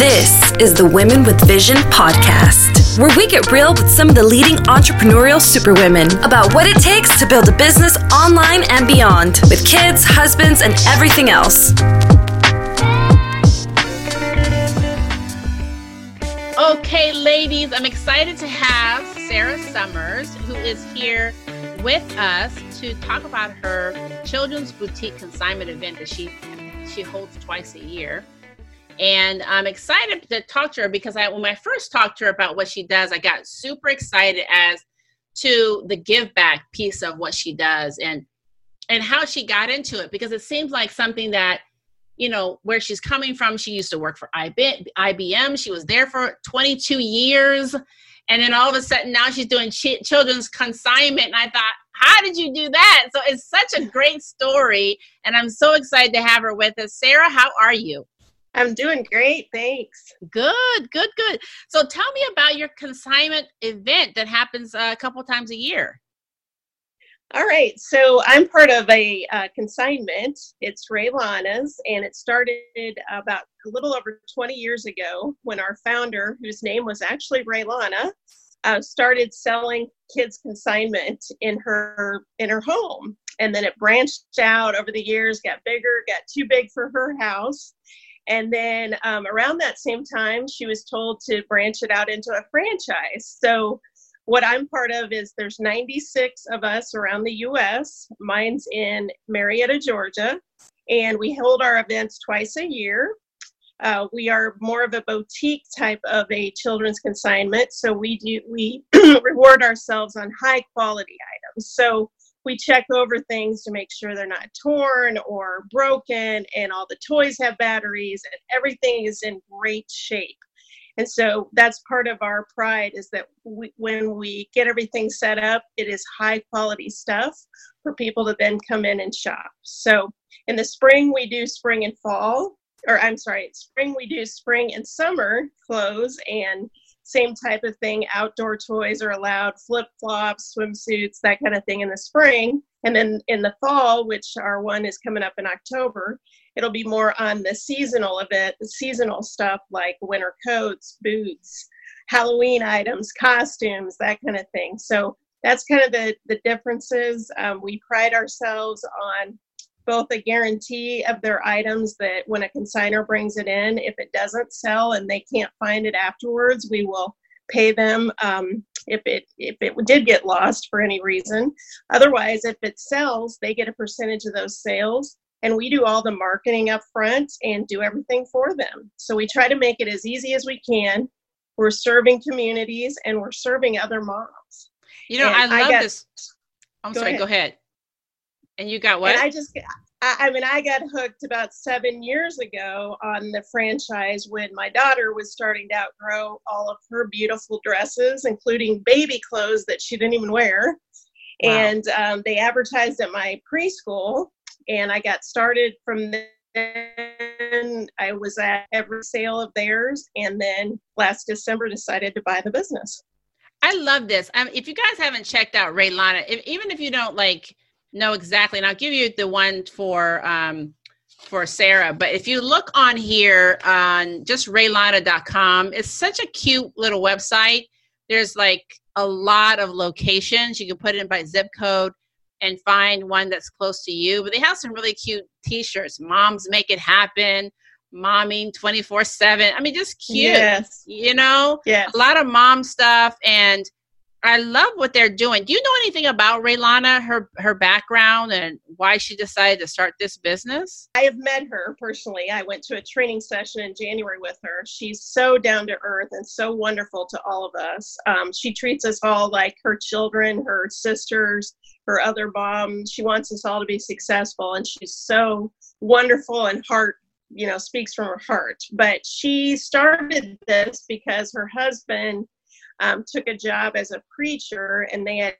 This is the Women with Vision podcast, where we get real with some of the leading entrepreneurial superwomen about what it takes to build a business online and beyond, with kids, husbands, and everything else. Okay, ladies, I'm excited to have Sarah Summers, who is here with us to talk about her children's boutique consignment event that she she holds twice a year. And I'm excited to talk to her because I, when I first talked to her about what she does, I got super excited as to the give back piece of what she does and and how she got into it because it seems like something that you know where she's coming from she used to work for IBM she was there for 22 years. And then all of a sudden now she's doing ch- children's consignment. And I thought how did you do that? So it's such a great story. And I'm so excited to have her with us. Sarah how are you I'm doing great. Thanks. Good, good, good. So tell me about your consignment event that happens a couple times a year. All right. So I'm part of a uh, consignment. It's Rhea Lana's, and it started about a little over 20 years ago when our founder, whose name was actually Rhea Lana, uh, started selling kids consignment in her in her home and then it branched out over the years got bigger got too big for her house and then um, around that same time, she was told to branch it out into a franchise. So what I'm part of is there's 96 of us around the U.S. Mine's in Marietta, Georgia, and we hold our events twice a year. Uh, we are more of a boutique type of a children's consignment, so we do we reward ourselves on high quality items. So we check over things to make sure they're not torn or broken and all the toys have batteries and everything is in great shape. And so that's part of our pride is that we, when we get everything set up it is high quality stuff for people to then come in and shop. So in the spring we do spring and fall or i'm sorry spring we do spring and summer clothes and same type of thing. Outdoor toys are allowed, flip flops, swimsuits, that kind of thing in the spring. And then in the fall, which our one is coming up in October, it'll be more on the seasonal event, the seasonal stuff like winter coats, boots, Halloween items, costumes, that kind of thing. So that's kind of the, the differences. Um, we pride ourselves on both a guarantee of their items that when a consigner brings it in, if it doesn't sell and they can't find it afterwards, we will pay them um, if it if it did get lost for any reason. Otherwise, if it sells, they get a percentage of those sales, and we do all the marketing up front and do everything for them. So we try to make it as easy as we can. We're serving communities and we're serving other moms. You know, and I love I got, this. I'm go sorry. Ahead. Go ahead. And you got what? And I just, I, I mean, I got hooked about seven years ago on the franchise when my daughter was starting to outgrow all of her beautiful dresses, including baby clothes that she didn't even wear. Wow. And um, they advertised at my preschool, and I got started from then. I was at every sale of theirs, and then last December decided to buy the business. I love this. Um, if you guys haven't checked out Rhea Lana, if, even if you don't like know exactly, and I'll give you the one for um, for Sarah. But if you look on here on just rhealana.com, it's such a cute little website. There's like a lot of locations. You can put it in by zip code and find one that's close to you. But they have some really cute t-shirts. Moms make it happen. Momming 24 7. I mean, just cute. Yes. You know? Yes. A lot of mom stuff and I love what they're doing. Do you know anything about Rhea Lana, her her background, and why she decided to start this business? I have met her personally. I went to a training session in January with her. She's so down to earth and so wonderful to all of us. Um, she treats us all like her children, her sisters, her other mom. She wants us all to be successful, and she's so wonderful and heart you know speaks from her heart. But she started this because her husband um, took a job as a preacher and they had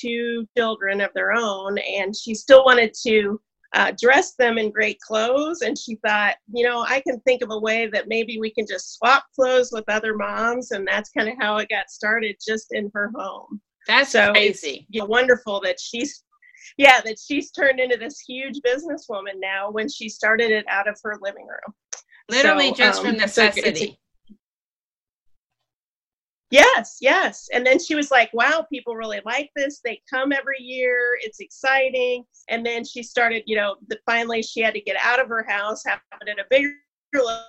two children of their own and she still wanted to uh, dress them in great clothes and she thought you know i can think of a way that maybe we can just swap clothes with other moms and that's kind of how it got started just in her home. That's so crazy. wonderful that she's yeah that she's turned into this huge businesswoman now when she started it out of her living room. Literally so, just um, from necessity. Yes, yes. And then she was like, wow, people really like this. They come every year. It's exciting. And then she started, you know, the, finally she had to get out of her house, it in a bigger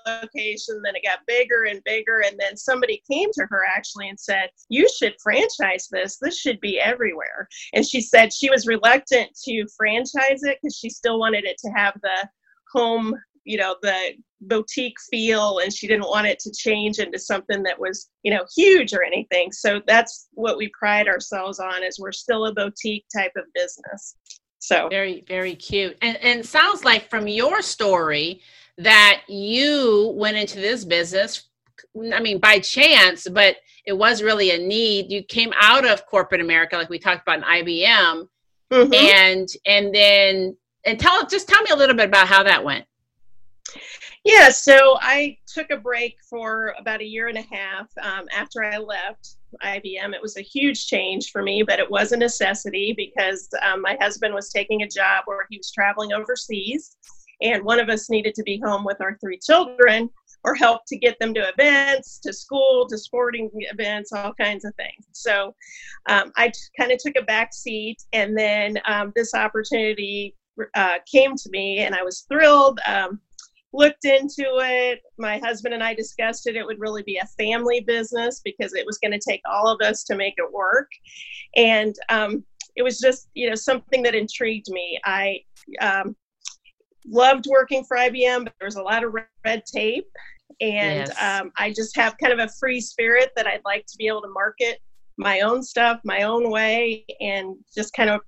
location. Then it got bigger and bigger. And then somebody came to her actually and said, You should franchise this. This should be everywhere. And she said she was reluctant to franchise it because she still wanted it to have the home you know the boutique feel and she didn't want it to change into something that was you know huge or anything. So that's what we pride ourselves on is we're still a boutique type of business. So. Very very cute. And and sounds like from your story that you went into this business i mean by chance but it was really a need. You came out of corporate america like we talked about in ibm mm-hmm. and and then and tell just tell me a little bit about how that went yeah, so I took a break for about a year and a half um, after I left IBM. It was a huge change for me, but it was a necessity because um, my husband was taking a job where he was traveling overseas, and one of us needed to be home with our three children or help to get them to events, to school, to sporting events, all kinds of things. So um, I kind of took a back seat, and then um, this opportunity uh, came to me, and I was thrilled. Um, looked into it. My husband and I discussed it. It would really be a family business because it was going to take all of us to make it work. And um, it was just, you know, something that intrigued me. I um, loved working for IBM, but there was a lot of red tape. And yes. um, I just have kind of a free spirit that I'd like to be able to market my own stuff my own way and just kind of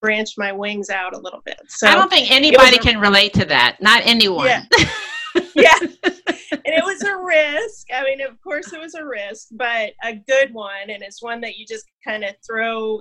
branch my wings out a little bit. So I don't think anybody can relate to that. Not anyone. Yeah. yeah. and it was a risk. I mean, of course, it was a risk, but a good one. And it's one that you just kind of throw,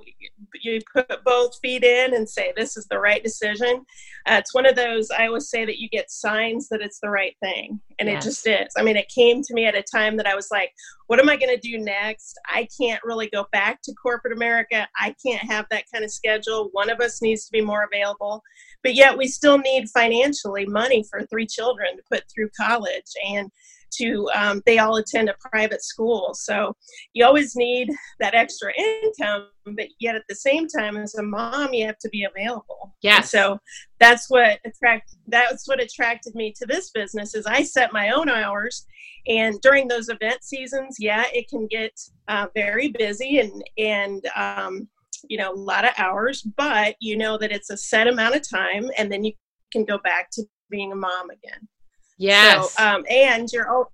you put both feet in and say, this is the right decision. Uh, it's one of those, I always say that you get signs that it's the right thing. And yes. it just is. I mean, it came to me at a time that I was like, what am I going to do next? I can't really go back to corporate America. I can't have that kind of schedule. One of us needs to be more available but yet we still need financially money for three children to put through college and to um, they all attend a private school. So you always need that extra income but yet at the same time as a mom you have to be available. Yeah so that's what attract that's what attracted me to this business is i set my own hours. And during those event seasons yeah it can get uh, very busy and and um, you know a lot of hours but you know that it's a set amount of time and then you can go back to being a mom again yes so, um, and you're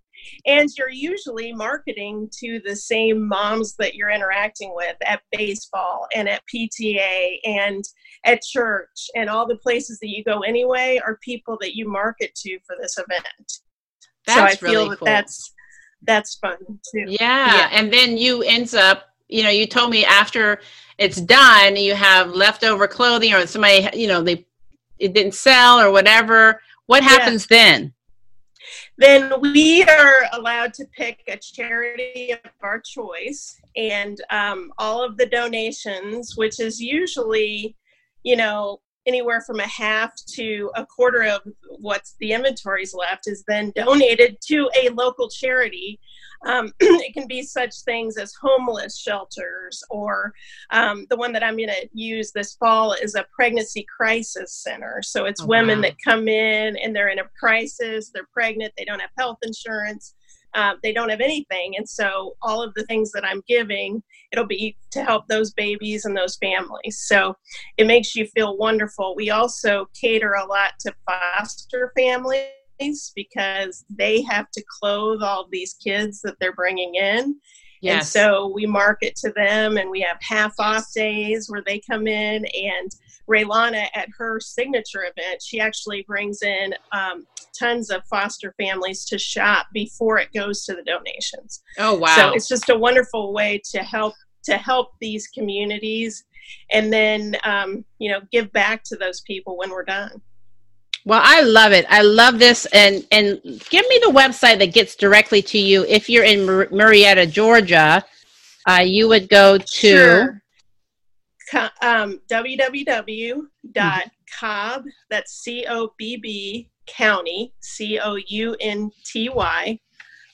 and you're usually marketing to the same moms that you're interacting with at baseball and at PTA and at church and all the places that you go anyway are people that you market to for this event. That's so I feel really that cool. that's that's fun too. Yeah. yeah. And then you ends up, you know, you told me after it's done, you have leftover clothing or somebody, you know, they it didn't sell or whatever. What happens yeah. then? Then we are allowed to pick a charity of our choice, and um, all of the donations, which is usually, you know, anywhere from a half to a quarter of what's the inventories left, is then donated to a local charity um, it can be such things as homeless shelters, or um, the one that I'm going to use this fall is a pregnancy crisis center. So it's oh, women wow. that come in and they're in a crisis, they're pregnant, they don't have health insurance. Uh, they don't have anything. And so all of the things that I'm giving, it'll be to help those babies and those families. So it makes you feel wonderful. We also cater a lot to foster families because they have to clothe all these kids that they're bringing in. Yes. And so we market to them and we have half off days where they come in and Rhea Lana at her signature event, she actually brings in um, tons of foster families to shop before it goes to the donations. Oh wow. So it's just a wonderful way to help to help these communities and then um, you know give back to those people when we're done. Well, I love it. I love this, and and give me the website that gets directly to you. If you're in Mur- Marietta, Georgia, uh, you would go to sure. Um, www.cobb. That's c o b b County, C O U N T Y,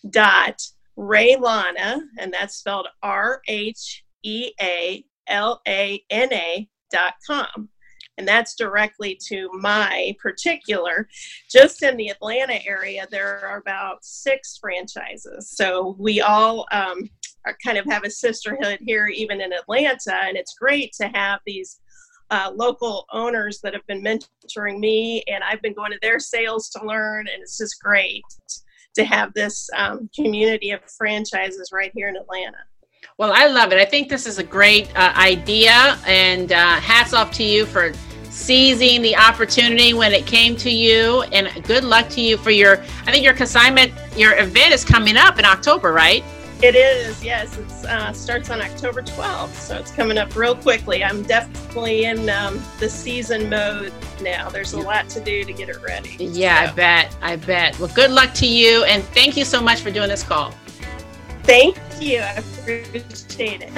dot Rhealana, and that's spelled R H E A L A N A dot com. And that's directly to my particular. Just in the Atlanta area, there are about six franchises. So we all um, are kind of have a sisterhood here, even in Atlanta. And it's great to have these uh, local owners that have been mentoring me, and I've been going to their sales to learn, and it's just great to have this um, community of franchises right here in Atlanta. Well, I love it. I think this is a great uh, idea, and uh, hats off to you for seizing the opportunity when it came to you. And good luck to you for your. I think your consignment, your event is coming up in October, right? It is, yes. It uh, starts on October 12th, so it's coming up real quickly. I'm definitely in um, the season mode now. There's a lot to do to get it ready. Yeah, so. I bet. I bet. Well, good luck to you, and thank you so much for doing this call. Thank you. I appreciate it.